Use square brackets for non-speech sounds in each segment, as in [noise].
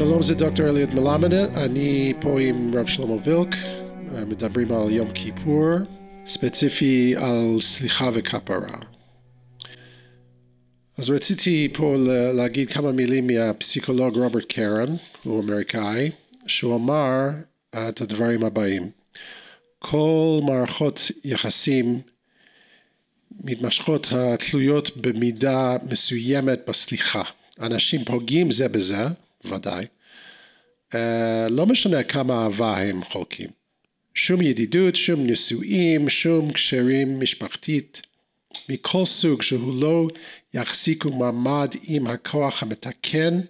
שלום, זה דוקטור אליot מלמדת, אני פה עם רב שלמה וילק, מדברים על יום כיפור, ספציפי על סליחה וכפרה. אז רציתי פה להגיד כמה מילים מהפסיכולוג רוברט קרן, הוא אמריקאי, שהוא אמר את הדברים הבאים: כל מערכות יחסים מתמשכות התלויות במידה מסוימת בסליחה. אנשים פוגעים זה בזה, ודאי. Uh, לא משנה כמה אהבה הם חולקים. שום ידידות, שום נישואים, שום קשרים משפחתית מכל סוג שהוא לא יחזיקו מעמד עם הכוח המתקן.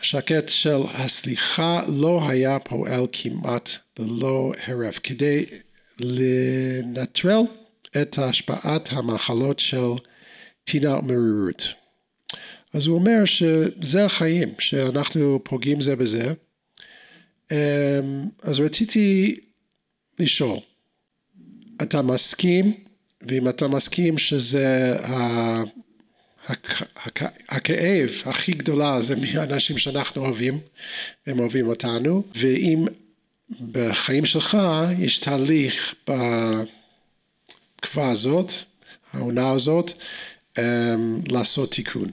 השקט של הסליחה לא היה פועל כמעט ללא הרף כדי לנטרל את השפעת המחלות של טינה ומרירות. אז הוא אומר שזה החיים, שאנחנו פוגעים זה בזה. אמ, אז רציתי לשאול, אתה מסכים, ואם אתה מסכים שזה הכאב הכי גדולה זה מהאנשים שאנחנו אוהבים, הם אוהבים אותנו, ואם בחיים שלך יש תהליך בתקופה הזאת, העונה הזאת, אמ, לעשות תיקון.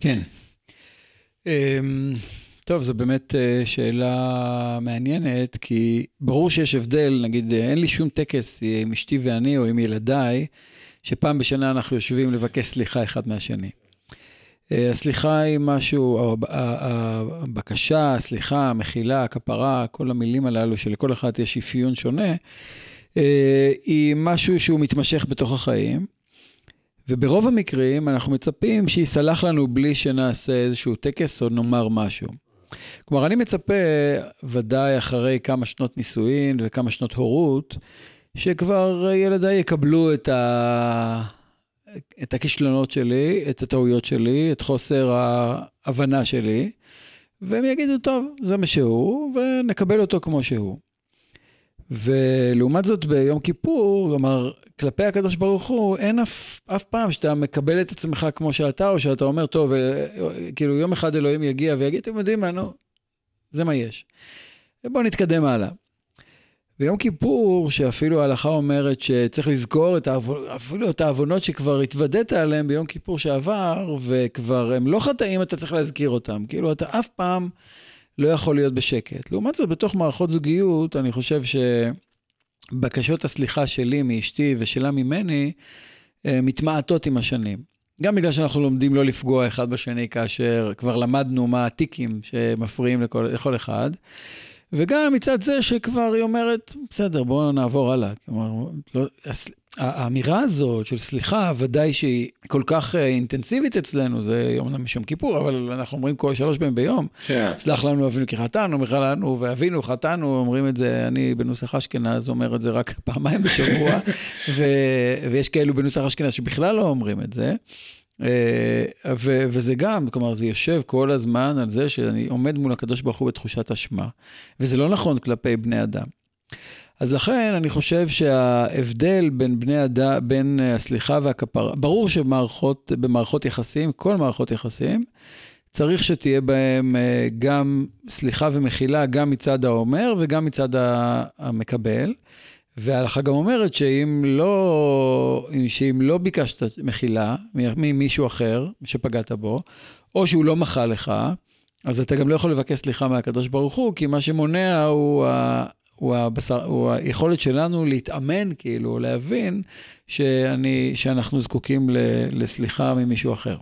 כן. אמ, טוב, זו באמת אה, שאלה מעניינת, כי ברור שיש הבדל, נגיד, אה, אין לי שום טקס עם אשתי ואני או עם ילדיי, שפעם בשנה אנחנו יושבים לבקש סליחה אחד מהשני. אה, הסליחה היא משהו, הבקשה, הסליחה, המחילה, הכפרה, כל המילים הללו שלכל אחד יש אפיון שונה, היא משהו שהוא מתמשך בתוך החיים. וברוב המקרים אנחנו מצפים שיסלח לנו בלי שנעשה איזשהו טקס או נאמר משהו. כלומר, אני מצפה, ודאי אחרי כמה שנות נישואין וכמה שנות הורות, שכבר ילדיי יקבלו את, ה... את הכישלונות שלי, את הטעויות שלי, את חוסר ההבנה שלי, והם יגידו, טוב, זה מה שהוא, ונקבל אותו כמו שהוא. ולעומת זאת ביום כיפור, כלומר, כלפי הקדוש ברוך הוא, אין אף, אף פעם שאתה מקבל את עצמך כמו שאתה, או שאתה אומר, טוב, אה, כאילו יום אחד אלוהים יגיע ויגיד, אתם יודעים מה, נו, זה מה יש. ובואו נתקדם הלאה. ביום כיפור, שאפילו ההלכה אומרת שצריך לזכור את העוון, אפילו את העוונות שכבר התוודית עליהם ביום כיפור שעבר, וכבר הם לא חטאים, אתה צריך להזכיר אותם. כאילו, אתה אף פעם לא יכול להיות בשקט. לעומת זאת, בתוך מערכות זוגיות, אני חושב שבקשות הסליחה שלי מאשתי ושלה ממני, אה, מתמעטות עם השנים. גם בגלל שאנחנו לומדים לא לפגוע אחד בשני כאשר כבר למדנו מה הטיקים שמפריעים לכל, לכל אחד. וגם מצד זה שכבר היא אומרת, בסדר, בואו נעבור הלאה. כלומר, לא, האמירה הזאת של סליחה, ודאי שהיא כל כך אה, אינטנסיבית אצלנו, זה אומנם משום כיפור, אבל אנחנו אומרים כל שלוש פעמים ביום, כן. סלח לנו אבינו כי חטאנו, מיכל לנו ואבינו חטאנו, אומרים את זה, אני בנוסח אשכנז אומר את זה רק [laughs] פעמיים בשבוע, ו, ויש כאלו בנוסח אשכנז שבכלל לא אומרים את זה. אה, ו- וזה גם, כלומר, זה יושב כל הזמן על זה שאני עומד מול הקדוש ברוך הוא בתחושת אשמה, וזה לא נכון כלפי בני אדם. אז לכן אני חושב שההבדל בין בני אדם, בין הסליחה והכפרה, ברור שבמערכות במערכות יחסים, כל מערכות יחסים, צריך שתהיה בהם אה, גם סליחה ומחילה, גם מצד האומר וגם מצד המקבל. וההלכה גם אומרת שאם לא, שאם לא ביקשת מחילה ממישהו אחר שפגעת בו, או שהוא לא מחה לך, אז אתה גם לא יכול לבקש סליחה מהקדוש ברוך הוא, כי מה שמונע הוא, ה, הוא, הבשר, הוא היכולת שלנו להתאמן, כאילו, להבין שאני, שאנחנו זקוקים ל, לסליחה ממישהו אחר.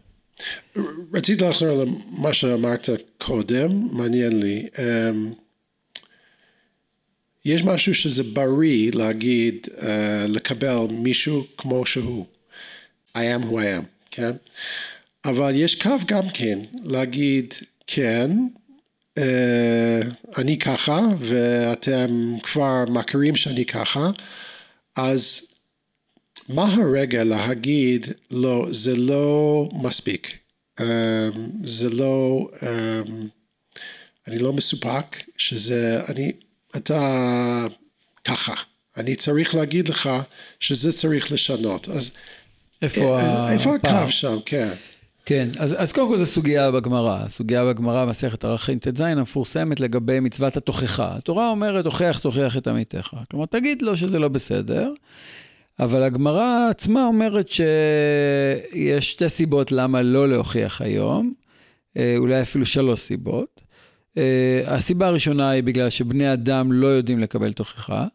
רציתי לחזור למה שאמרת קודם, מעניין לי. Um... יש משהו שזה בריא להגיד, uh, לקבל מישהו כמו שהוא. I am who I am, כן? אבל יש קו גם כן להגיד, כן, uh, אני ככה, ואתם כבר מכירים שאני ככה, אז מה הרגע להגיד, לא, זה לא מספיק. Um, זה לא, um, אני לא מסופק, שזה, אני, אתה ככה. אני צריך להגיד לך שזה צריך לשנות. אז איפה אה, הפער? איפה הקו שם, כן. כן, אז, אז קודם כל זו סוגיה בגמרא, סוגיה בגמרא, מסכת ערכין ט"ז, המפורסמת לגבי מצוות התוכחה. התורה אומרת, הוכח תוכיח את עמיתך. כלומר, תגיד לו שזה לא בסדר, אבל הגמרא עצמה אומרת שיש שתי סיבות למה לא להוכיח היום, אה, אולי אפילו שלוש סיבות. אה, הסיבה הראשונה היא בגלל שבני אדם לא יודעים לקבל תוכחה.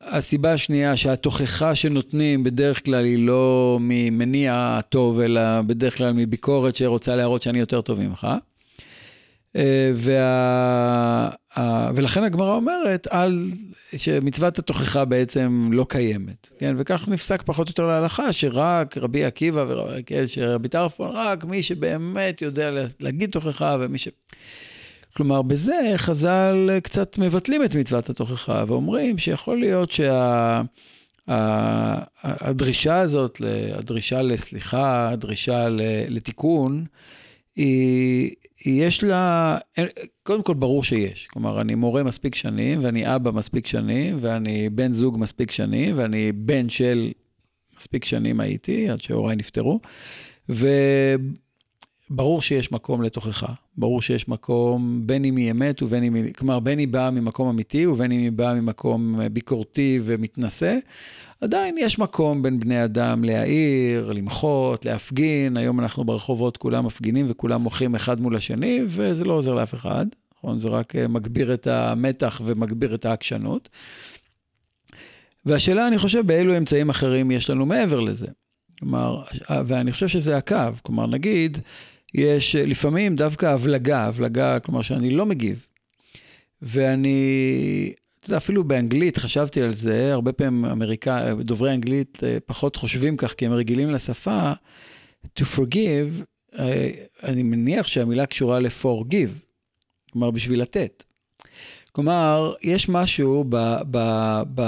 הסיבה השנייה שהתוכחה שנותנים בדרך כלל היא לא ממניע טוב, אלא בדרך כלל מביקורת שרוצה להראות שאני יותר טוב ממך. אה, וה... ולכן הגמרא אומרת על שמצוות התוכחה בעצם לא קיימת, כן? וכך נפסק פחות או יותר להלכה, שרק רבי עקיבא ורבי טרפון, רק מי שבאמת יודע להגיד תוכחה ומי ש... כלומר, בזה חז"ל קצת מבטלים את מצוות התוכחה ואומרים שיכול להיות שה, הזאת, הדרישה לסליחה, הדרישה לתיקון, היא, יש לה, קודם כל ברור שיש. כלומר, אני מורה מספיק שנים, ואני אבא מספיק שנים, ואני בן זוג מספיק שנים, ואני בן של מספיק שנים הייתי, עד שהוריי נפטרו. ו... ברור שיש מקום לתוכחה, ברור שיש מקום בין אם היא אמת ובין אם היא, כלומר בין היא באה ממקום אמיתי ובין אם היא באה ממקום ביקורתי ומתנשא, עדיין יש מקום בין בני אדם להעיר, למחות, להפגין, היום אנחנו ברחובות כולם מפגינים וכולם מוחים אחד מול השני וזה לא עוזר לאף אחד, נכון? זה רק אה, מגביר את המתח ומגביר את העקשנות. והשאלה, אני חושב, באילו אמצעים אחרים יש לנו מעבר לזה. כלומר, ואני חושב שזה הקו, כלומר, נגיד, יש לפעמים דווקא הבלגה, הבלגה, כלומר שאני לא מגיב. ואני, אתה יודע, אפילו באנגלית חשבתי על זה, הרבה פעמים אמריקא, דוברי אנגלית אה, פחות חושבים כך, כי הם רגילים לשפה, to forgive, אה, אני מניח שהמילה קשורה ל-forgive, כלומר בשביל לתת. כלומר, יש משהו ב, ב, ב,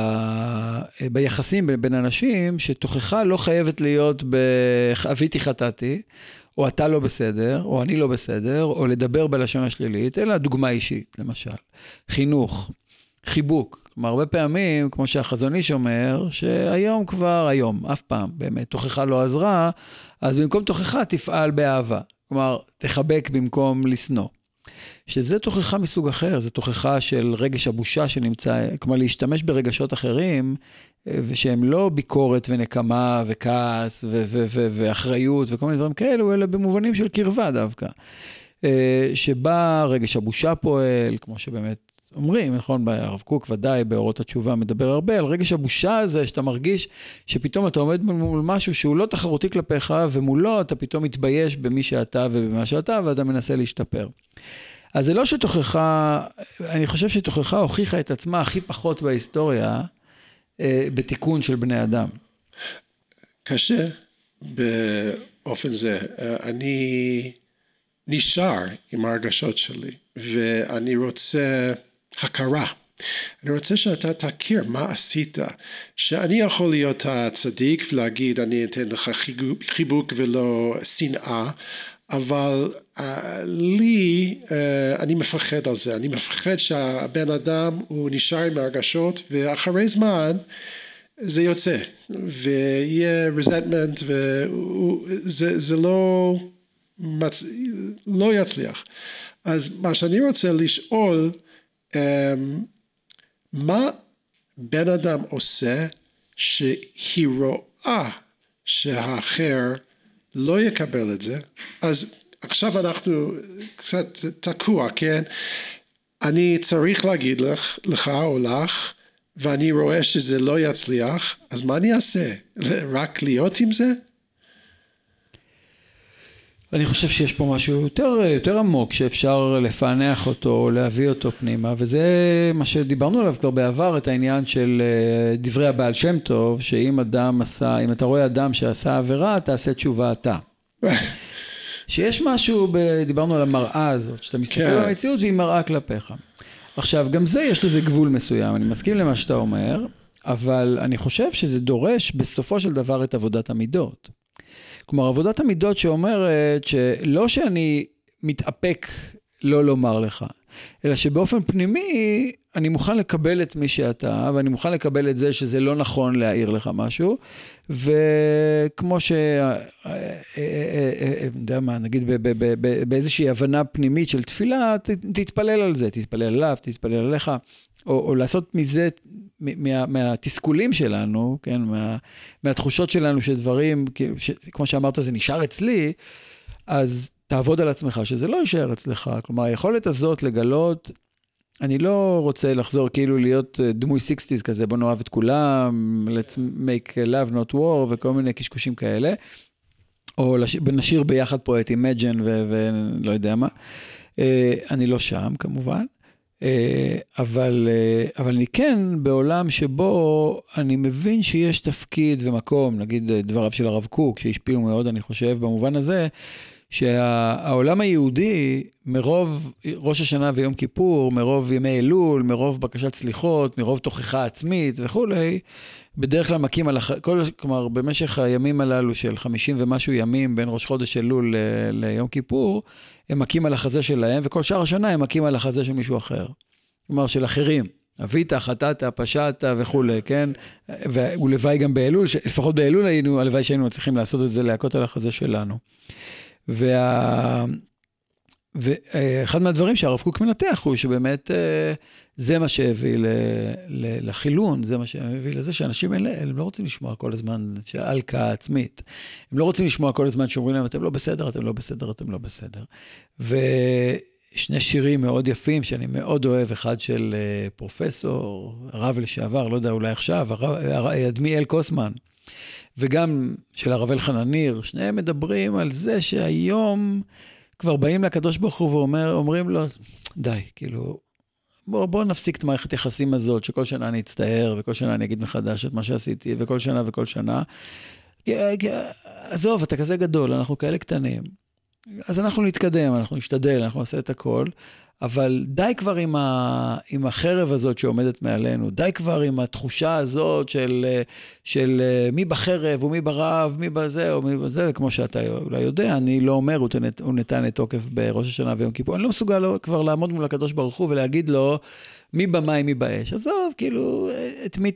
ביחסים בין אנשים, שתוכחה לא חייבת להיות ב"אביתי חטאתי", או אתה לא בסדר, או אני לא בסדר, או לדבר בלשון השלילית, אלא דוגמה אישית, למשל. חינוך, חיבוק. כלומר, הרבה פעמים, כמו שהחזון איש אומר, שהיום כבר, היום, אף פעם, באמת, תוכחה לא עזרה, אז במקום תוכחה תפעל באהבה. כלומר, תחבק במקום לשנוא. שזה תוכחה מסוג אחר, זה תוכחה של רגש הבושה שנמצא, כלומר להשתמש ברגשות אחרים, ושהם לא ביקורת ונקמה וכעס ו- ו- ו- ואחריות וכל מיני דברים כאלו, אלא במובנים של קרבה דווקא. אה, שבה רגש הבושה פועל, כמו שבאמת אומרים, נכון, הרב קוק ודאי באורות התשובה מדבר הרבה על רגש הבושה הזה, שאתה מרגיש שפתאום אתה עומד מול משהו שהוא לא תחרותי כלפיך, ומולו אתה פתאום מתבייש במי שאתה ובמה שאתה, ואתה מנסה להשתפר. אז זה לא שתוכחה, אני חושב שתוכחה הוכיחה את עצמה הכי פחות בהיסטוריה אה, בתיקון של בני אדם. קשה באופן זה. אני נשאר עם ההרגשות שלי, ואני רוצה הכרה. אני רוצה שאתה תכיר מה עשית, שאני יכול להיות הצדיק ולהגיד אני אתן לך חיבוק ולא שנאה, אבל uh, לי, uh, אני מפחד על זה, אני מפחד שהבן אדם הוא נשאר עם הרגשות ואחרי זמן זה יוצא ויהיה resentment וזה זה לא, מצ... לא יצליח. אז מה שאני רוצה לשאול, מה בן אדם עושה שהיא רואה שהאחר לא יקבל את זה, אז עכשיו אנחנו קצת תקוע, כן? אני צריך להגיד לך, לך או לך, ואני רואה שזה לא יצליח, אז מה אני אעשה? רק להיות עם זה? אני חושב שיש פה משהו יותר, יותר עמוק שאפשר לפענח אותו, להביא אותו פנימה, וזה מה שדיברנו עליו כבר בעבר, את העניין של אה, דברי הבעל שם טוב, שאם אדם עשה, אם אתה רואה אדם שעשה עבירה, תעשה תשובה אתה. [laughs] שיש משהו, ב, דיברנו על המראה הזאת, שאתה מסתכל כן. על המציאות והיא מראה כלפיך. עכשיו, גם זה, יש לזה גבול מסוים, אני מסכים למה שאתה אומר, אבל אני חושב שזה דורש בסופו של דבר את עבודת המידות. כלומר, עבודת המידות שאומרת שלא שאני מתאפק לא לומר לך, אלא שבאופן פנימי אני מוכן לקבל את מי שאתה, ואני מוכן לקבל את זה שזה לא נכון להעיר לך משהו, וכמו ש... אה, יודע מה, נגיד באיזושהי הבנה פנימית של תפילה, תתפלל על זה, תתפלל עליו, תתפלל עליך, או, או לעשות מזה, מה, מהתסכולים שלנו, כן, מה, מהתחושות שלנו שדברים, ש, כמו שאמרת, זה נשאר אצלי, אז תעבוד על עצמך, שזה לא יישאר אצלך. כלומר, היכולת הזאת לגלות אני לא רוצה לחזור כאילו להיות אה, דמוי 60's כזה, בוא נאהב את כולם, let's make love not war וכל מיני קשקושים כאלה. או נשאיר ביחד פה את Imagine ולא יודע מה. אה, אני לא שם כמובן, אבל, אבל אני כן בעולם שבו אני מבין שיש תפקיד ומקום, נגיד דבריו של הרב קוק, שהשפיעו מאוד, אני חושב, במובן הזה, שהעולם היהודי, מרוב ראש השנה ויום כיפור, מרוב ימי אלול, מרוב בקשת סליחות, מרוב תוכחה עצמית וכולי, בדרך כלל מכים על, הח... כל, כלומר, במשך הימים הללו של 50 ומשהו ימים בין ראש חודש אלול ל... ליום כיפור, הם מכים על החזה שלהם, וכל שאר השנה הם מכים על החזה של מישהו אחר. כלומר, של אחרים. אבית, חטאת, פשעת וכולי, כן? ולוואי גם באלול, לפחות באלול היינו, הלוואי שהיינו מצליחים לעשות את זה, להכות על החזה שלנו. וה... ואחד מהדברים שהרב קוק מנתח הוא שבאמת אה, זה מה שהביא. לחילון, זה מה שהביא לזה שאנשים אלה, הם לא רוצים לשמוע כל הזמן הלקאה עצמית. הם לא רוצים לשמוע כל הזמן שאומרים להם, אתם לא בסדר, אתם לא בסדר, אתם לא בסדר. ושני שירים מאוד יפים שאני מאוד אוהב, אחד של אה, פרופסור, הרב לשעבר, לא יודע, אולי עכשיו, אדמיאל קוסמן. וגם של הרב אלחנן ניר, שניהם מדברים על זה שהיום כבר באים לקדוש ברוך הוא ואומרים לו, די, כאילו, בוא, בוא נפסיק את מערכת היחסים הזאת, שכל שנה אני אצטער, וכל שנה אני אגיד מחדש את מה שעשיתי, וכל שנה וכל שנה. עזוב, אתה כזה גדול, אנחנו כאלה קטנים. אז אנחנו נתקדם, אנחנו נשתדל, אנחנו נעשה את הכל, אבל די כבר עם, ה, עם החרב הזאת שעומדת מעלינו, די כבר עם התחושה הזאת של, של מי בחרב ומי ברעב, מי בזה או מי בזה, כמו שאתה אולי יודע, אני לא אומר, הוא, תנת, הוא נתן את תוקף בראש השנה ויום כיפור, אני לא מסוגל כבר לעמוד מול הקדוש ברוך הוא ולהגיד לו, מי במים, מי באש. עזוב, כאילו, את מי...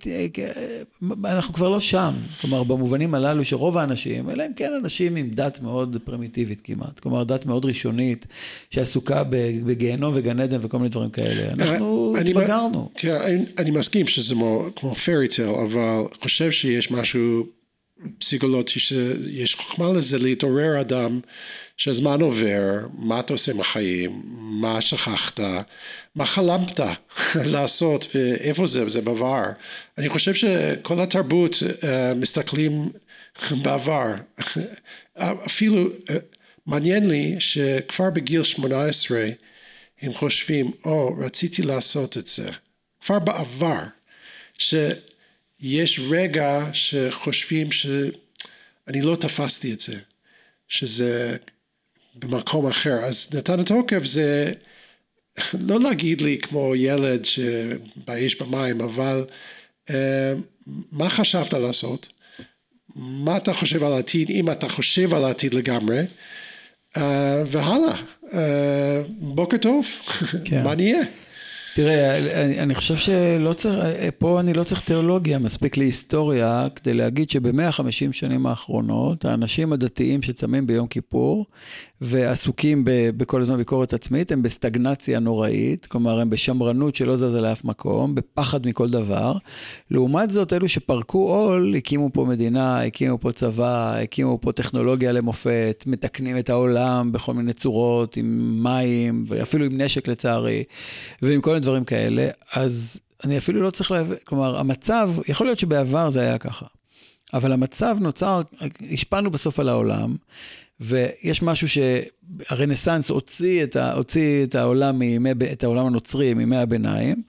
אנחנו כבר לא שם. כלומר, במובנים הללו שרוב האנשים, אלא אם כן אנשים עם דת מאוד פרימיטיבית כמעט. כלומר, דת מאוד ראשונית, שעסוקה בגיהנום וגן עדן וכל מיני דברים כאלה. אנחנו התבגרנו. כן, אני מסכים שזה כמו פיירי טייל, אבל חושב שיש משהו פסיכולוגי, שיש חוכמה לזה להתעורר אדם. שהזמן עובר, מה אתה עושה עם החיים, מה שכחת, מה חלמת [laughs] לעשות ואיפה זה, זה בעבר. אני חושב שכל התרבות uh, מסתכלים [laughs] בעבר. [laughs] אפילו uh, מעניין לי שכבר בגיל 18 הם חושבים, או, oh, רציתי לעשות את זה. כבר בעבר, שיש רגע שחושבים שאני לא תפסתי את זה, שזה במקום אחר. אז נתן התוקף זה לא להגיד לי כמו ילד שבאש במים, אבל uh, מה חשבת לעשות? מה אתה חושב על העתיד, אם אתה חושב על העתיד לגמרי, uh, והלאה, uh, בוקר טוב, כן. מה נהיה? תראה, אני, אני חושב שלא צריך, פה אני לא צריך תיאולוגיה, מספיק לי היסטוריה כדי להגיד שבמאה החמישים שנים האחרונות, האנשים הדתיים שצמים ביום כיפור ועסוקים בכל הזמן ביקורת עצמית, הם בסטגנציה נוראית, כלומר הם בשמרנות שלא זזה לאף מקום, בפחד מכל דבר. לעומת זאת, אלו שפרקו עול, הקימו פה מדינה, הקימו פה צבא, הקימו פה טכנולוגיה למופת, מתקנים את העולם בכל מיני צורות, עם מים, ואפילו עם נשק לצערי, ועם כל מיני דברים כאלה, אז אני אפילו לא צריך להבין, כלומר, המצב, יכול להיות שבעבר זה היה ככה. אבל המצב נוצר, השפענו בסוף על העולם, ויש משהו שהרנסאנס הוציא את, ה, הוציא את העולם מימי, את העולם הנוצרי מימי הביניים,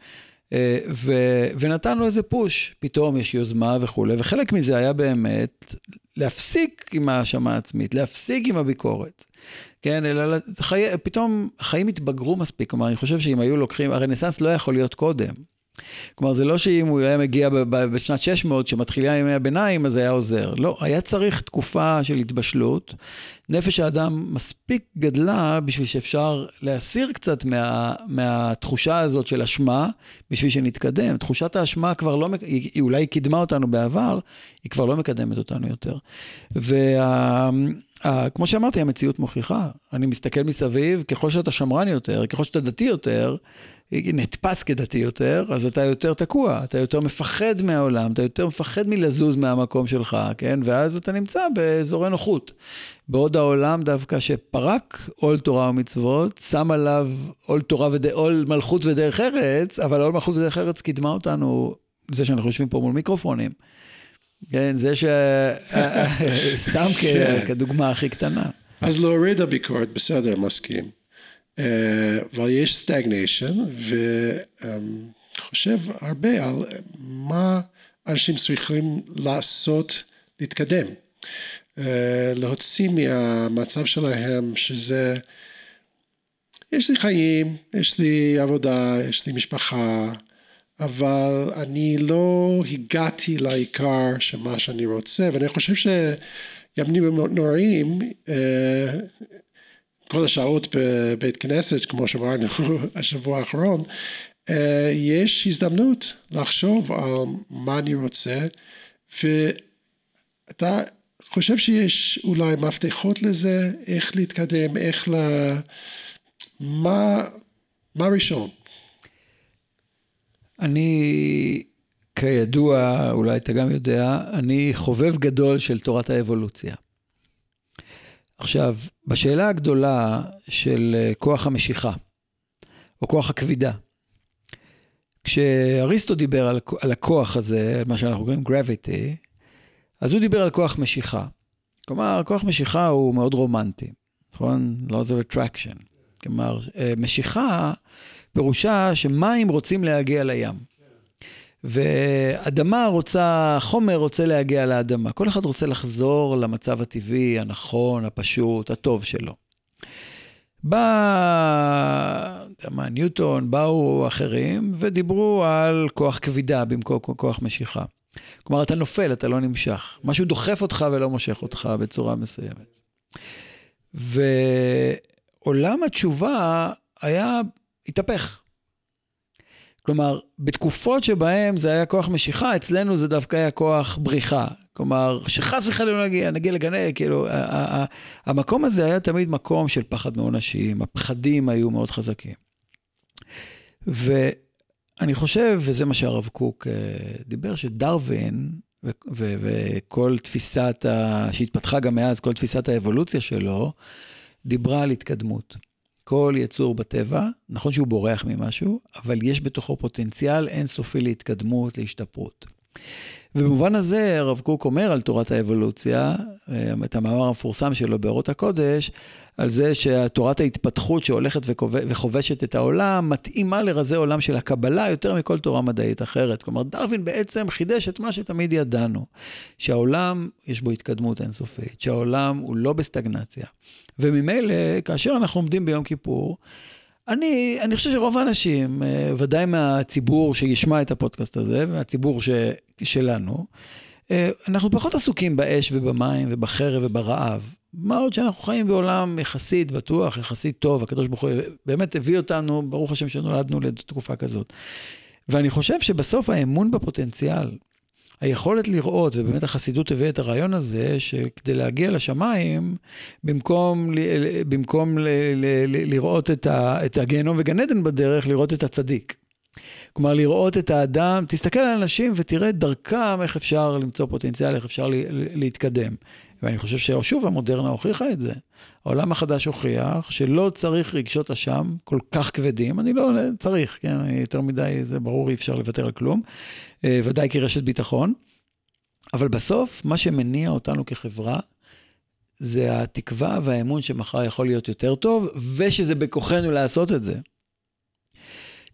אה, ו, ונתן לו איזה פוש, פתאום יש יוזמה וכולי, וחלק מזה היה באמת להפסיק עם האשמה העצמית, להפסיק עם הביקורת. כן, אלא חי... פתאום החיים התבגרו מספיק, כלומר, אני חושב שאם היו לוקחים, הרנסאנס לא יכול להיות קודם. כלומר, זה לא שאם הוא היה מגיע בשנת 600, שמתחילה ימי הביניים, אז היה עוזר. לא, היה צריך תקופה של התבשלות. נפש האדם מספיק גדלה בשביל שאפשר להסיר קצת מה, מהתחושה הזאת של אשמה, בשביל שנתקדם. תחושת האשמה כבר לא, היא, היא אולי קידמה אותנו בעבר, היא כבר לא מקדמת אותנו יותר. וכמו שאמרתי, המציאות מוכיחה. אני מסתכל מסביב, ככל שאתה שמרן יותר, ככל שאתה דתי יותר, נתפס כדתי יותר, אז אתה יותר תקוע, אתה יותר מפחד מהעולם, אתה יותר מפחד מלזוז מהמקום שלך, כן? ואז אתה נמצא באזורי נוחות. בעוד העולם דווקא שפרק עול תורה ומצוות, שם עליו עול תורה ועול מלכות ודרך ארץ, אבל עול מלכות ודרך ארץ קידמה אותנו, זה שאנחנו יושבים פה מול מיקרופונים. כן, זה ש... [laughs] סתם כן. כדוגמה הכי קטנה. אז להוריד הביקורת, בסדר, מסכים. אה, אבל יש סטגניישן, וחושב הרבה על מה אנשים צריכים לעשות להתקדם. אה, להוציא מהמצב שלהם שזה, יש לי חיים, יש לי עבודה, יש לי משפחה, אבל אני לא הגעתי לעיקר של מה שאני רוצה, ואני חושב שימים נוראים אה, כל השעות בבית כנסת, כמו שאמרנו [laughs] השבוע האחרון, אה, יש הזדמנות לחשוב על מה אני רוצה, ואתה חושב שיש אולי מפתחות לזה, איך להתקדם, איך ל... מה, מה ראשון? אני, כידוע, אולי אתה גם יודע, אני חובב גדול של תורת האבולוציה. עכשיו, בשאלה הגדולה של אה, כוח המשיכה, או כוח הכבידה, כשאריסטו דיבר על, על הכוח הזה, מה שאנחנו קוראים gravity, אז הוא דיבר על כוח משיכה. כלומר, כוח משיכה הוא מאוד רומנטי, נכון? laws of attraction. כלומר, אה, משיכה פירושה שמים רוצים להגיע לים. ואדמה רוצה, חומר רוצה להגיע לאדמה. כל אחד רוצה לחזור למצב הטבעי, הנכון, הפשוט, הטוב שלו. בא, מה, ניוטון, באו אחרים ודיברו על כוח כבידה במקום כוח משיכה. כלומר, אתה נופל, אתה לא נמשך. משהו דוחף אותך ולא מושך אותך בצורה מסוימת. ועולם התשובה היה, התהפך. כלומר, בתקופות שבהן זה היה כוח משיכה, אצלנו זה דווקא היה כוח בריחה. כלומר, שחס וחלילה לא נגיע, נגיע לגנה, כאילו, המקום הזה היה תמיד מקום של פחד מעונשים, הפחדים היו מאוד חזקים. ואני חושב, וזה מה שהרב קוק אה, דיבר, שדרווין, וכל תפיסת, ה... שהתפתחה גם מאז, כל תפיסת האבולוציה שלו, דיברה על התקדמות. כל יצור בטבע, נכון שהוא בורח ממשהו, אבל יש בתוכו פוטנציאל אינסופי להתקדמות, להשתפרות. ובמובן הזה הרב קוק אומר על תורת האבולוציה, אה, את המאמר המפורסם שלו באורות הקודש, על זה שתורת ההתפתחות שהולכת וחובשת את העולם, מתאימה לרזי עולם של הקבלה יותר מכל תורה מדעית אחרת. כלומר, דרווין בעצם חידש את מה שתמיד ידענו, שהעולם, יש בו התקדמות אינסופית, שהעולם הוא לא בסטגנציה. וממילא, כאשר אנחנו עומדים ביום כיפור, אני, אני חושב שרוב האנשים, אה, ודאי מהציבור שישמע את הפודקאסט הזה, ומהציבור ש, שלנו, אה, אנחנו פחות עסוקים באש ובמים ובחרב וברעב. מה עוד שאנחנו חיים בעולם יחסית בטוח, יחסית טוב, הקדוש ברוך הוא באמת הביא אותנו, ברוך השם שנולדנו לתקופה כזאת. ואני חושב שבסוף האמון בפוטנציאל, היכולת לראות, ובאמת החסידות הביאה את הרעיון הזה, שכדי להגיע לשמיים, במקום, במקום ל, ל, ל, לראות את, את הגיהנום וגן עדן בדרך, לראות את הצדיק. כלומר, לראות את האדם, תסתכל על אנשים ותראה דרכם איך אפשר למצוא פוטנציאל, איך אפשר להתקדם. ואני חושב ששוב המודרנה הוכיחה את זה. העולם החדש הוכיח שלא צריך רגשות אשם כל כך כבדים, אני לא צריך, כן, יותר מדי, זה ברור, אי אפשר לוותר על כלום, אה, ודאי כרשת ביטחון, אבל בסוף, מה שמניע אותנו כחברה, זה התקווה והאמון שמחר יכול להיות יותר טוב, ושזה בכוחנו לעשות את זה.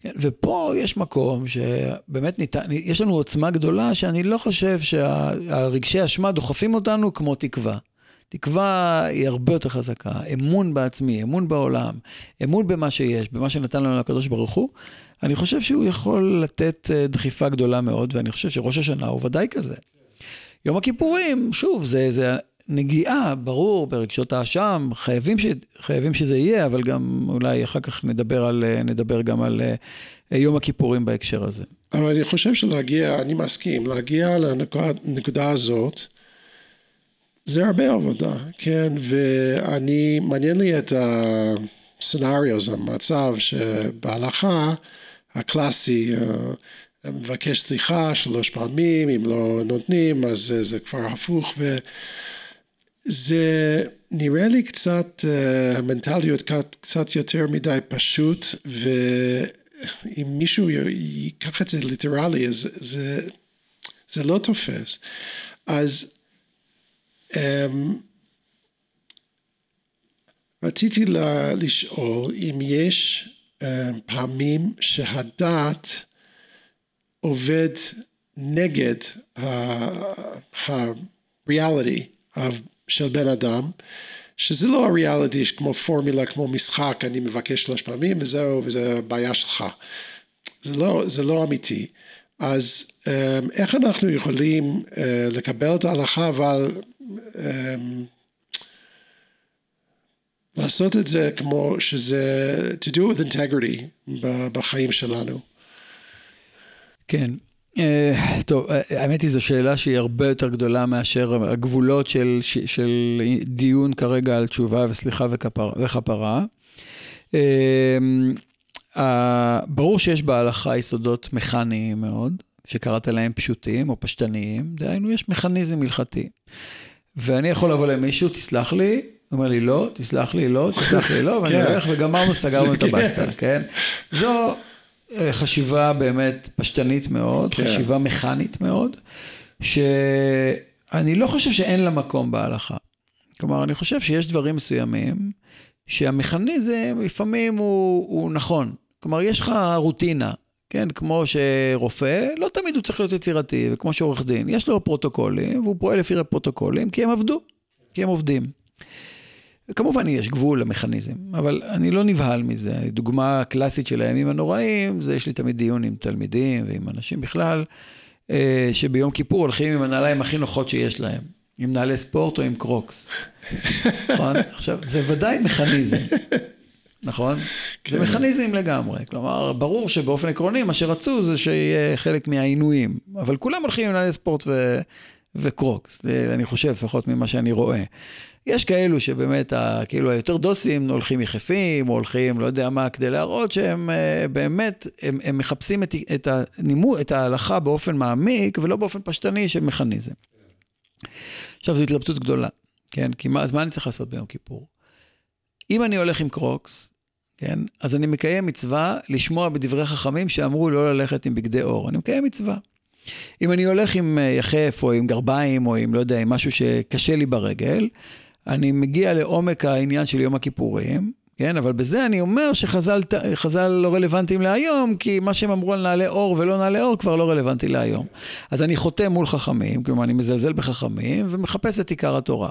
כן, ופה יש מקום שבאמת ניתן, יש לנו עוצמה גדולה שאני לא חושב שהרגשי אשמה דוחפים אותנו כמו תקווה. תקווה היא הרבה יותר חזקה, אמון בעצמי, אמון בעולם, אמון במה שיש, במה שנתן לנו הקדוש ברוך הוא, אני חושב שהוא יכול לתת אה, דחיפה גדולה מאוד, ואני חושב שראש השנה הוא ודאי כזה. יום הכיפורים, שוב, זה, זה נגיעה, ברור, ברגשות האשם, חייבים, ש, חייבים שזה יהיה, אבל גם אולי אחר כך נדבר, על, נדבר גם על אה, יום הכיפורים בהקשר הזה. אבל אני חושב שלהגיע, אני מסכים, להגיע לנקודה הזאת, זה הרבה עבודה, כן, ואני, מעניין לי את הסצנריו, זה המצב שבהלכה הקלאסי אה, מבקש סליחה שלוש פעמים, אם לא נותנים אז זה, כבר הפוך וזה נראה לי קצת, אה, המנטליות קצת יותר מדי פשוט ואם מישהו ייקח את זה ליטרלי אז זה, זה לא תופס. אז Um, רציתי לשאול אם יש um, פעמים שהדת עובד נגד הריאליטי של בן אדם, שזה לא הריאליטי כמו פורמולה, כמו משחק, אני מבקש שלוש פעמים וזהו, וזו בעיה שלך. זה לא, זה לא אמיתי. אז איך אנחנו יכולים לקבל את ההלכה, אבל אמ, לעשות את זה כמו שזה, to do it with integrity בחיים שלנו. כן. Uh, טוב, uh, האמת היא זו שאלה שהיא הרבה יותר גדולה מאשר הגבולות של, של דיון כרגע על תשובה וסליחה וכפר, וכפרה. Uh, ברור שיש בהלכה יסודות מכניים מאוד, שקראת להם פשוטים או פשטניים, דהיינו יש מכניזם הלכתי. ואני יכול לבוא למישהו, תסלח לי, הוא אומר לי, לא, תסלח לי, לא, תסלח לי, לא, ואני כן. הולך וגמרנו, סגרנו את הבסטה, כן? זו אה, חשיבה באמת פשטנית מאוד, כן. חשיבה מכנית מאוד, שאני לא חושב שאין לה מקום בהלכה. כלומר, אני חושב שיש דברים מסוימים שהמכניזם לפעמים הוא, הוא נכון. כלומר, יש לך רוטינה. כן, כמו שרופא, לא תמיד הוא צריך להיות יצירתי, וכמו שעורך דין, יש לו פרוטוקולים, והוא פועל לפי הפרוטוקולים, כי הם עבדו, כי הם עובדים. כמובן יש גבול למכניזם, אבל אני לא נבהל מזה. דוגמה קלאסית של הימים הנוראים, זה יש לי תמיד דיון עם תלמידים ועם אנשים בכלל, אה, שביום כיפור הולכים עם הנעליים הכי נוחות שיש להם, עם נעלי ספורט או עם קרוקס. נכון? [laughs] עכשיו, זה ודאי מכניזם. נכון? [laughs] כן. זה מכניזם לגמרי. כלומר, ברור שבאופן עקרוני מה שרצו זה שיהיה חלק מהעינויים, אבל כולם הולכים עם נעלי ספורט ו... וקרוקס, אני חושב, לפחות ממה שאני רואה. יש כאלו שבאמת, כאילו היותר דוסים הולכים יחפים, או הולכים לא יודע מה, כדי להראות שהם uh, באמת, הם, הם מחפשים את, את, הנימו, את ההלכה באופן מעמיק, ולא באופן פשטני של מכניזם. עכשיו, זו התלבטות גדולה, כן? כי מה, אז מה אני צריך לעשות ביום כיפור? אם אני הולך עם קרוקס, כן? אז אני מקיים מצווה לשמוע בדברי חכמים שאמרו לא ללכת עם בגדי אור. אני מקיים מצווה. אם אני הולך עם אה, יחף או עם גרביים או עם, לא יודע, עם משהו שקשה לי ברגל, אני מגיע לעומק העניין של יום הכיפורים, כן? אבל בזה אני אומר שחז"ל לא רלוונטיים להיום, כי מה שהם אמרו על נעלי אור ולא נעלי אור כבר לא רלוונטי להיום. אז אני חותם מול חכמים, כלומר אני מזלזל בחכמים ומחפש את עיקר התורה.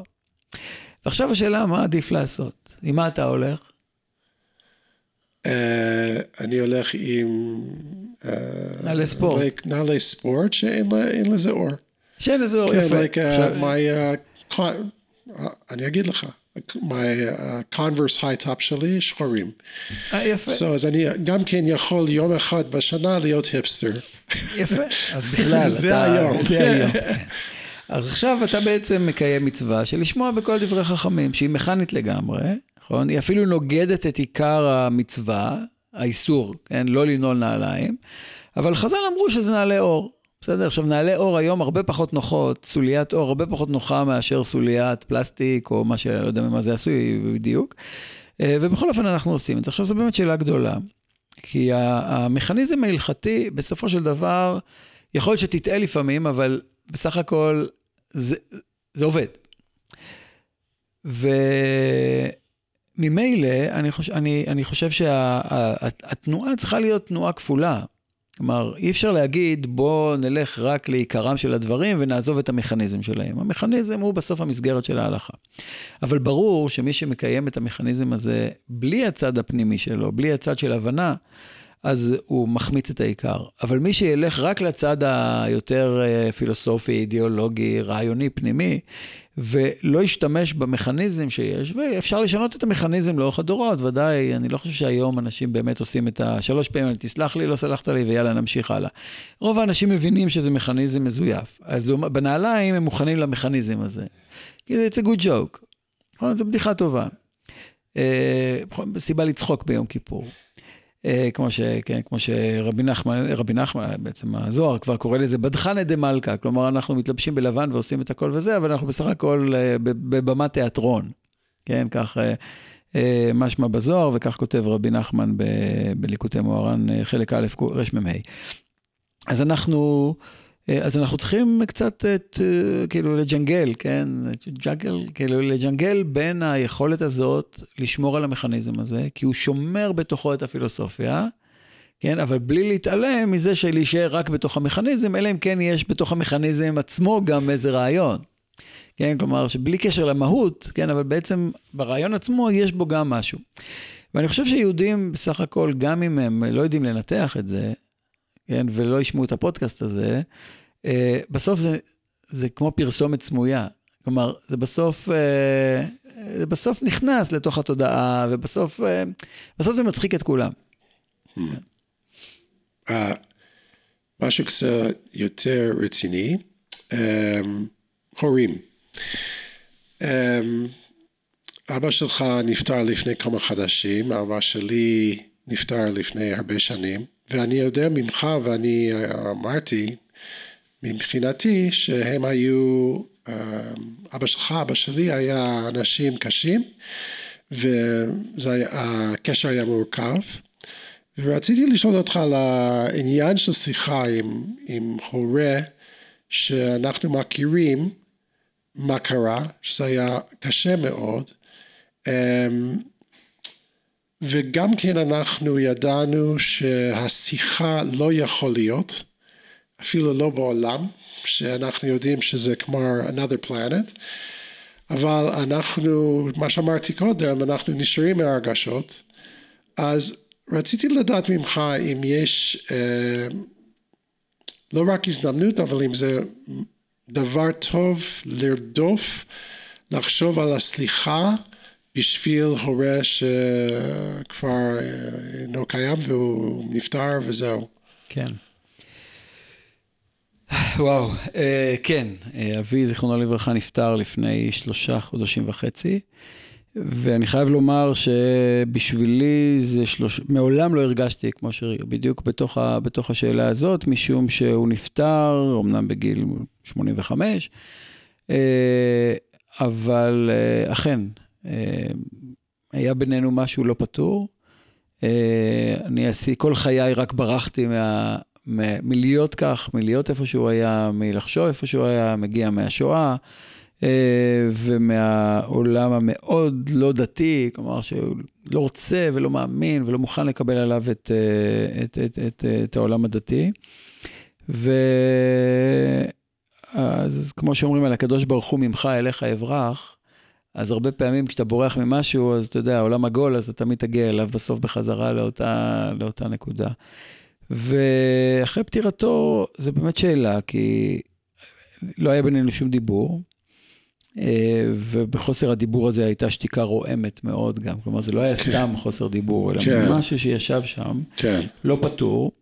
ועכשיו השאלה, מה עדיף לעשות? עם מה אתה הולך? אה, אני הולך עם... אה, נעלי ספורט. נעלי ספורט שאין לזה אור. שאין לזה אור, יפה. Uh, אני אגיד לך, my converse high top שלי שחורים. יפה. So, אז אני גם כן יכול יום אחד בשנה להיות היפסטר. יפה, [laughs] אז בכלל, זה היום. זה היום. אז עכשיו אתה בעצם מקיים מצווה של לשמוע בכל דברי חכמים, שהיא מכנית לגמרי, נכון? היא אפילו נוגדת את עיקר המצווה, האיסור, כן? לא לנעול נעליים, אבל חז"ל אמרו שזה נעלי אור. בסדר? עכשיו, נעלי אור היום הרבה פחות נוחות, סוליית אור הרבה פחות נוחה מאשר סוליית פלסטיק, או מה שלא יודע ממה זה עשוי בדיוק. אה, ובכל אופן אנחנו עושים את זה. עכשיו, זו באמת שאלה גדולה. כי המכניזם ההלכתי, בסופו של דבר, יכול להיות שתטעה לפעמים, אבל בסך הכל זה, זה עובד. וממילא, אני חושב, אני, אני חושב שהתנועה צריכה להיות תנועה כפולה. כלומר, אי אפשר להגיד, בוא נלך רק לעיקרם של הדברים ונעזוב את המכניזם שלהם. המכניזם הוא בסוף המסגרת של ההלכה. אבל ברור שמי שמקיים את המכניזם הזה בלי הצד הפנימי שלו, בלי הצד של הבנה, אז הוא מחמיץ את העיקר. אבל מי שילך רק לצד היותר אה, פילוסופי, אידיאולוגי, רעיוני, פנימי, ולא ישתמש במכניזם שיש, ואפשר לשנות את המכניזם לאורך הדורות, ודאי, אני לא חושב שהיום אנשים באמת עושים את השלוש פעמים, תסלח לי, לא סלחת לי, ויאללה, נמשיך הלאה. רוב האנשים מבינים שזה מכניזם מזויף. אז בנעליים הם מוכנים למכניזם הזה. כי זה good joke. נכון? זו בדיחה טובה. אה, סיבה לצחוק ביום כיפור. אה, כמו, ש, כן, כמו שרבי נחמן, רבי נחמן, בעצם הזוהר כבר קורא לזה בדחנא דמלכא, כלומר אנחנו מתלבשים בלבן ועושים את הכל וזה, אבל אנחנו בסך הכל אה, בבמת תיאטרון, כן, כך אה, משמע בזוהר, וכך כותב רבי נחמן בליקוטי מוהר"ן, חלק א', רמ"ה. אז אנחנו... אה, אז אנחנו צריכים קצת, את, אה, כאילו, לג'נגל, כן? ג'אגל, כאילו, לג'נגל בין היכולת הזאת לשמור על המכניזם הזה, כי הוא שומר בתוכו את הפילוסופיה, כן? אבל בלי להתעלם מזה שלהישאר רק בתוך המכניזם, אלא אם כן יש בתוך המכניזם עצמו גם איזה רעיון. כן, כלומר, שבלי קשר למהות, כן, אבל בעצם ברעיון עצמו יש בו גם משהו. ואני חושב שיהודים בסך הכל, גם אם הם לא יודעים לנתח את זה, כן, ולא ישמעו את הפודקאסט הזה, בסוף זה, זה כמו פרסומת סמויה. כלומר, זה בסוף, זה בסוף נכנס לתוך התודעה, ובסוף אה, בסוף זה מצחיק את כולם. Uh, משהו קצת יותר רציני, הורים. אבא שלך נפטר לפני כמה חדשים, אבא שלי נפטר לפני הרבה שנים, ואני יודע ממך, ואני אמרתי, מבחינתי שהם היו, אה, אבא שלך, אבא שלי היה אנשים קשים והקשר היה מורכב. ורציתי לשאול אותך על העניין של שיחה עם, עם הורה שאנחנו מכירים מה קרה, שזה היה קשה מאוד. אמ, וגם כן אנחנו ידענו שהשיחה לא יכול להיות אפילו לא בעולם, שאנחנו יודעים שזה כמו another planet, אבל אנחנו, מה שאמרתי קודם, אנחנו נשארים מהרגשות, אז רציתי לדעת ממך אם יש אה, לא רק הזדמנות, אבל אם זה דבר טוב לרדוף, לחשוב על הסליחה בשביל הורה שכבר אינו קיים והוא נפטר וזהו. כן. וואו, אה, כן, אה, אבי, זיכרונו לברכה, נפטר לפני שלושה חודשים וחצי, ואני חייב לומר שבשבילי זה שלוש... מעולם לא הרגשתי כמו שבדיוק בתוך, ה... בתוך השאלה הזאת, משום שהוא נפטר, אמנם בגיל 85, אה, אבל אה, אכן, אה, היה בינינו משהו לא פתור. אה, אני עשיתי, כל חיי רק ברחתי מה... מלהיות כך, מלהיות איפה שהוא היה, מלחשוב איפה שהוא היה, מגיע מהשואה אה, ומהעולם המאוד לא דתי, כלומר שהוא לא רוצה ולא מאמין ולא מוכן לקבל עליו את, אה, את, את, את, את העולם הדתי. ואז כמו שאומרים על הקדוש ברוך הוא ממך אליך אברח, אז הרבה פעמים כשאתה בורח ממשהו, אז אתה יודע, העולם עגול, אז אתה תמיד תגיע אליו בסוף בחזרה לאותה, לאותה נקודה. ואחרי פטירתו, זו באמת שאלה, כי לא היה בינינו שום דיבור, אה, ובחוסר הדיבור הזה הייתה שתיקה רועמת מאוד גם. כלומר, זה לא היה כן. סתם חוסר דיבור, אלא כן. משהו שישב שם, כן. לא פתור.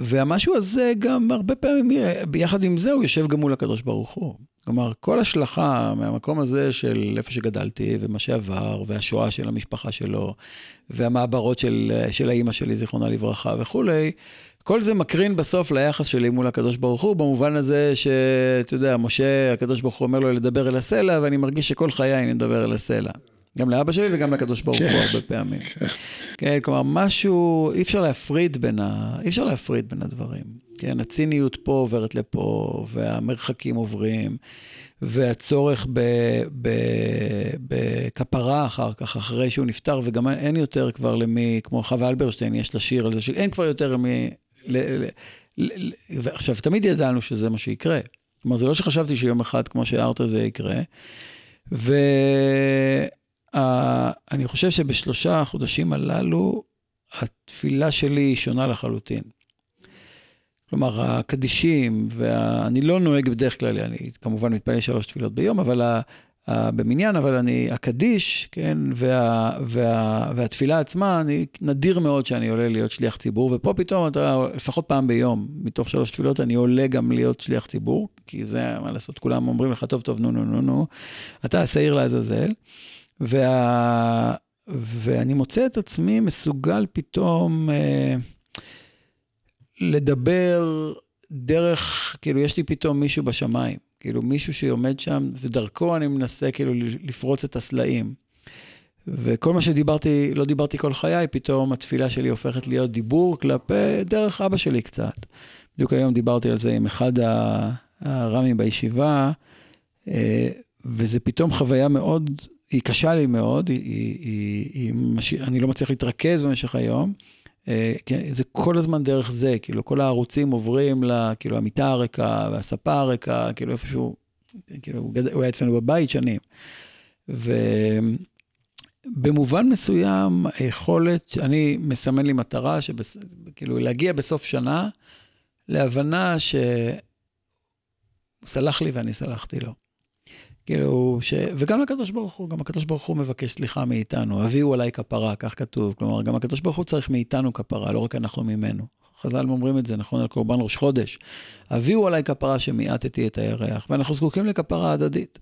והמשהו הזה גם הרבה פעמים, ביחד עם זה, הוא יושב גם מול הקדוש ברוך הוא. כלומר, כל השלכה מהמקום הזה של איפה שגדלתי, ומה שעבר, והשואה של המשפחה שלו, והמעברות של, של האימא שלי, זיכרונה לברכה וכולי, כל זה מקרין בסוף ליחס שלי מול הקדוש ברוך הוא, במובן הזה שאתה יודע, משה, הקדוש ברוך הוא אומר לו לדבר אל הסלע, ואני מרגיש שכל חיי אני מדבר אל הסלע. גם לאבא שלי וגם לקדוש ברוך הוא כן. הרבה פעמים. כן. כן, כלומר, משהו, אי אפשר להפריד בין, ה... אי אפשר להפריד בין הדברים. כן, הציניות פה עוברת לפה, והמרחקים עוברים, והצורך. בכפרה אחר כך, אחרי שהוא נפטר, וגם אין יותר כבר למי, כמו חווה אלברשטיין, יש לה שיר על זה, שאין כבר יותר למי ועכשיו, תמיד ידענו שזה מה שיקרה. כלומר, זה לא שחשבתי שיום אחד, כמו שהערת, זה יקרה. ואני חושב שבשלושה החודשים הללו, התפילה שלי היא שונה לחלוטין. כלומר, הקדישים, ואני לא נוהג בדרך כלל, אני כמובן מתפלל שלוש תפילות ביום, אבל ה... במניין, אבל אני, הקדיש, כן, וה, וה, והתפילה עצמה, אני, נדיר מאוד שאני עולה להיות שליח ציבור, ופה פתאום אתה, לפחות פעם ביום, מתוך שלוש תפילות, אני עולה גם להיות שליח ציבור, כי זה, מה לעשות, כולם אומרים לך, טוב, טוב, נו, נו, נו, נו, אתה השעיר לעזאזל, וה, ואני מוצא את עצמי מסוגל פתאום אה, לדבר דרך, כאילו, יש לי פתאום מישהו בשמיים. כאילו מישהו שעומד שם, ודרכו אני מנסה כאילו לפרוץ את הסלעים. וכל מה שדיברתי, לא דיברתי כל חיי, פתאום התפילה שלי הופכת להיות דיבור כלפי דרך אבא שלי קצת. בדיוק היום דיברתי על זה עם אחד הרמים בישיבה, אה, וזה פתאום חוויה מאוד, היא קשה לי מאוד, היא, היא, היא, היא. אני לא מצליח להתרכז במשך היום. אה, זה כל הזמן דרך זה, כאילו, כל הערוצים עוברים ל... כאילו, המיטה הריקה והספה הריקה, כאילו, איפשהו, כאילו, הוא היה אצלנו בבית שנים. ובמובן מסוים, היכולת, אני מסמן לי מטרה, כאילו, להגיע בסוף שנה להבנה שהוא סלח לי ואני סלחתי לו. כאילו, ש... וגם לקדוש ברוך הוא, גם הקדוש ברוך הוא מבקש סליחה מאיתנו, הביאו עליי כפרה, כך כתוב. כלומר, גם הקדוש ברוך הוא צריך מאיתנו כפרה, לא רק אנחנו ממנו. חז"ל אומרים את זה, נכון, על קורבן ראש חודש. הביאו עליי כפרה שמיעטתי את הירח, ואנחנו זקוקים לכפרה הדדית.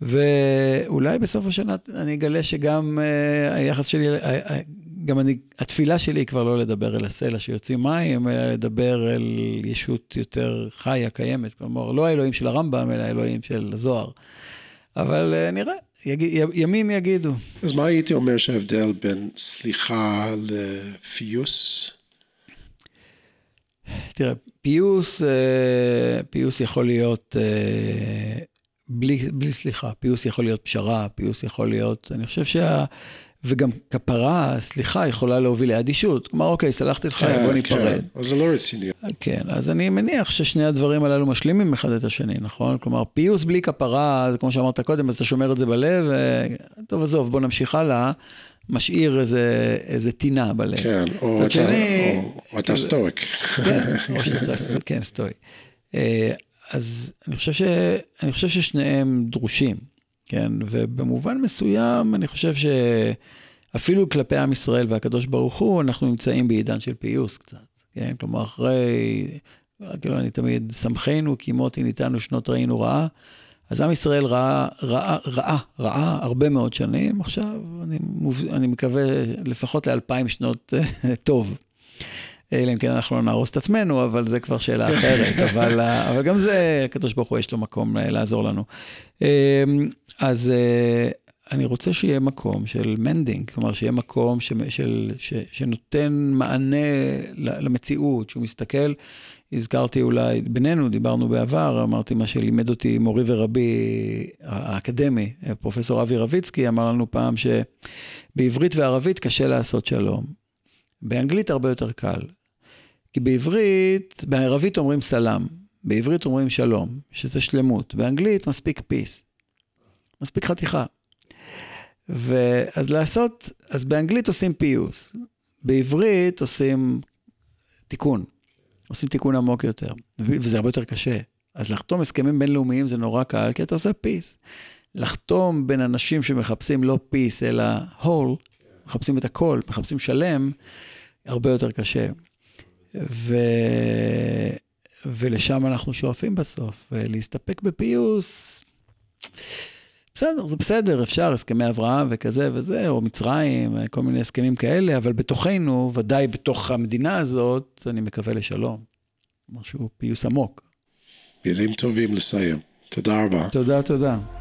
ואולי בסוף השנה אני אגלה שגם uh, היחס שלי, uh, uh, גם אני, התפילה שלי היא כבר לא לדבר אל הסלע שיוצאים מים, אלא לדבר אל ישות יותר חיה, קיימת. כלומר, לא האלוהים של הרמב"ם, אלא האלוהים של הזוהר. אבל uh, נראה, יג, י, ימים יגידו. אז מה הייתי אומר שההבדל בין סליחה לפיוס? תראה, פיוס, פיוס יכול להיות בלי, בלי סליחה, פיוס יכול להיות פשרה, פיוס יכול להיות, אני חושב שה... וגם כפרה, סליחה, יכולה להוביל לאדישות. כלומר, אוקיי, סלחתי לך, כן, בוא ניפרד. כן, אז זה לא רציני. כן, אז אני מניח ששני הדברים הללו משלימים אחד את השני, נכון? כלומר, פיוס בלי כפרה, זה כמו שאמרת קודם, אז אתה שומר את זה בלב, ו... טוב, עזוב, בוא נמשיך הלאה. משאיר איזה, איזה טינה בלב. כן, או אתה, שני, או, או אתה סטואיק. כן, או שאתה סטואיק, כן, סטואיק. אה, אז אני חושב, ש... אני חושב ששניהם דרושים, כן? ובמובן מסוים, אני חושב שאפילו כלפי עם ישראל והקדוש ברוך הוא, אנחנו נמצאים בעידן של פיוס קצת, כן? כלומר, אחרי, כאילו, אני תמיד, שמחנו כי מותי ניתנו שנות ראינו רעה. אז עם ישראל ראה, ראה, ראה, ראה הרבה מאוד שנים, עכשיו אני, אני מקווה לפחות לאלפיים שנות טוב. אלא אם כן אנחנו לא נהרוס את עצמנו, אבל זה כבר שאלה אחרת. אבל, אבל גם זה, הקדוש ברוך הוא יש לו מקום לעזור לנו. אמ, אז אה, אני רוצה שיהיה מקום של mending, כלומר שיהיה מקום ש, של, ש, שנותן מענה למציאות, שהוא מסתכל, הזכרתי אולי, בינינו דיברנו בעבר, אמרתי מה שלימד אותי מורי ורבי האקדמי, פרופסור אבי רביצקי, אמר לנו פעם שבעברית וערבית קשה לעשות שלום. באנגלית הרבה יותר קל. כי בעברית, בערבית אומרים סלאם, בעברית אומרים שלום, שזה שלמות, באנגלית מספיק peace, מספיק חתיכה. ואז לעשות, אז באנגלית עושים פיוס, בעברית עושים תיקון, עושים תיקון עמוק יותר, וזה הרבה יותר קשה. אז לחתום הסכמים בינלאומיים זה נורא קל, כי אתה עושה peace. לחתום בין אנשים שמחפשים לא peace, אלא whole, מחפשים את הכל, מחפשים שלם, הרבה יותר קשה. ו... ולשם אנחנו שואפים בסוף, להסתפק בפיוס. בסדר, זה בסדר, אפשר, הסכמי אברהם וכזה וזה, או מצרים, כל מיני הסכמים כאלה, אבל בתוכנו, ודאי בתוך המדינה הזאת, אני מקווה לשלום. משהו, פיוס עמוק. מילים טובים לסיים. תודה רבה. תודה, תודה.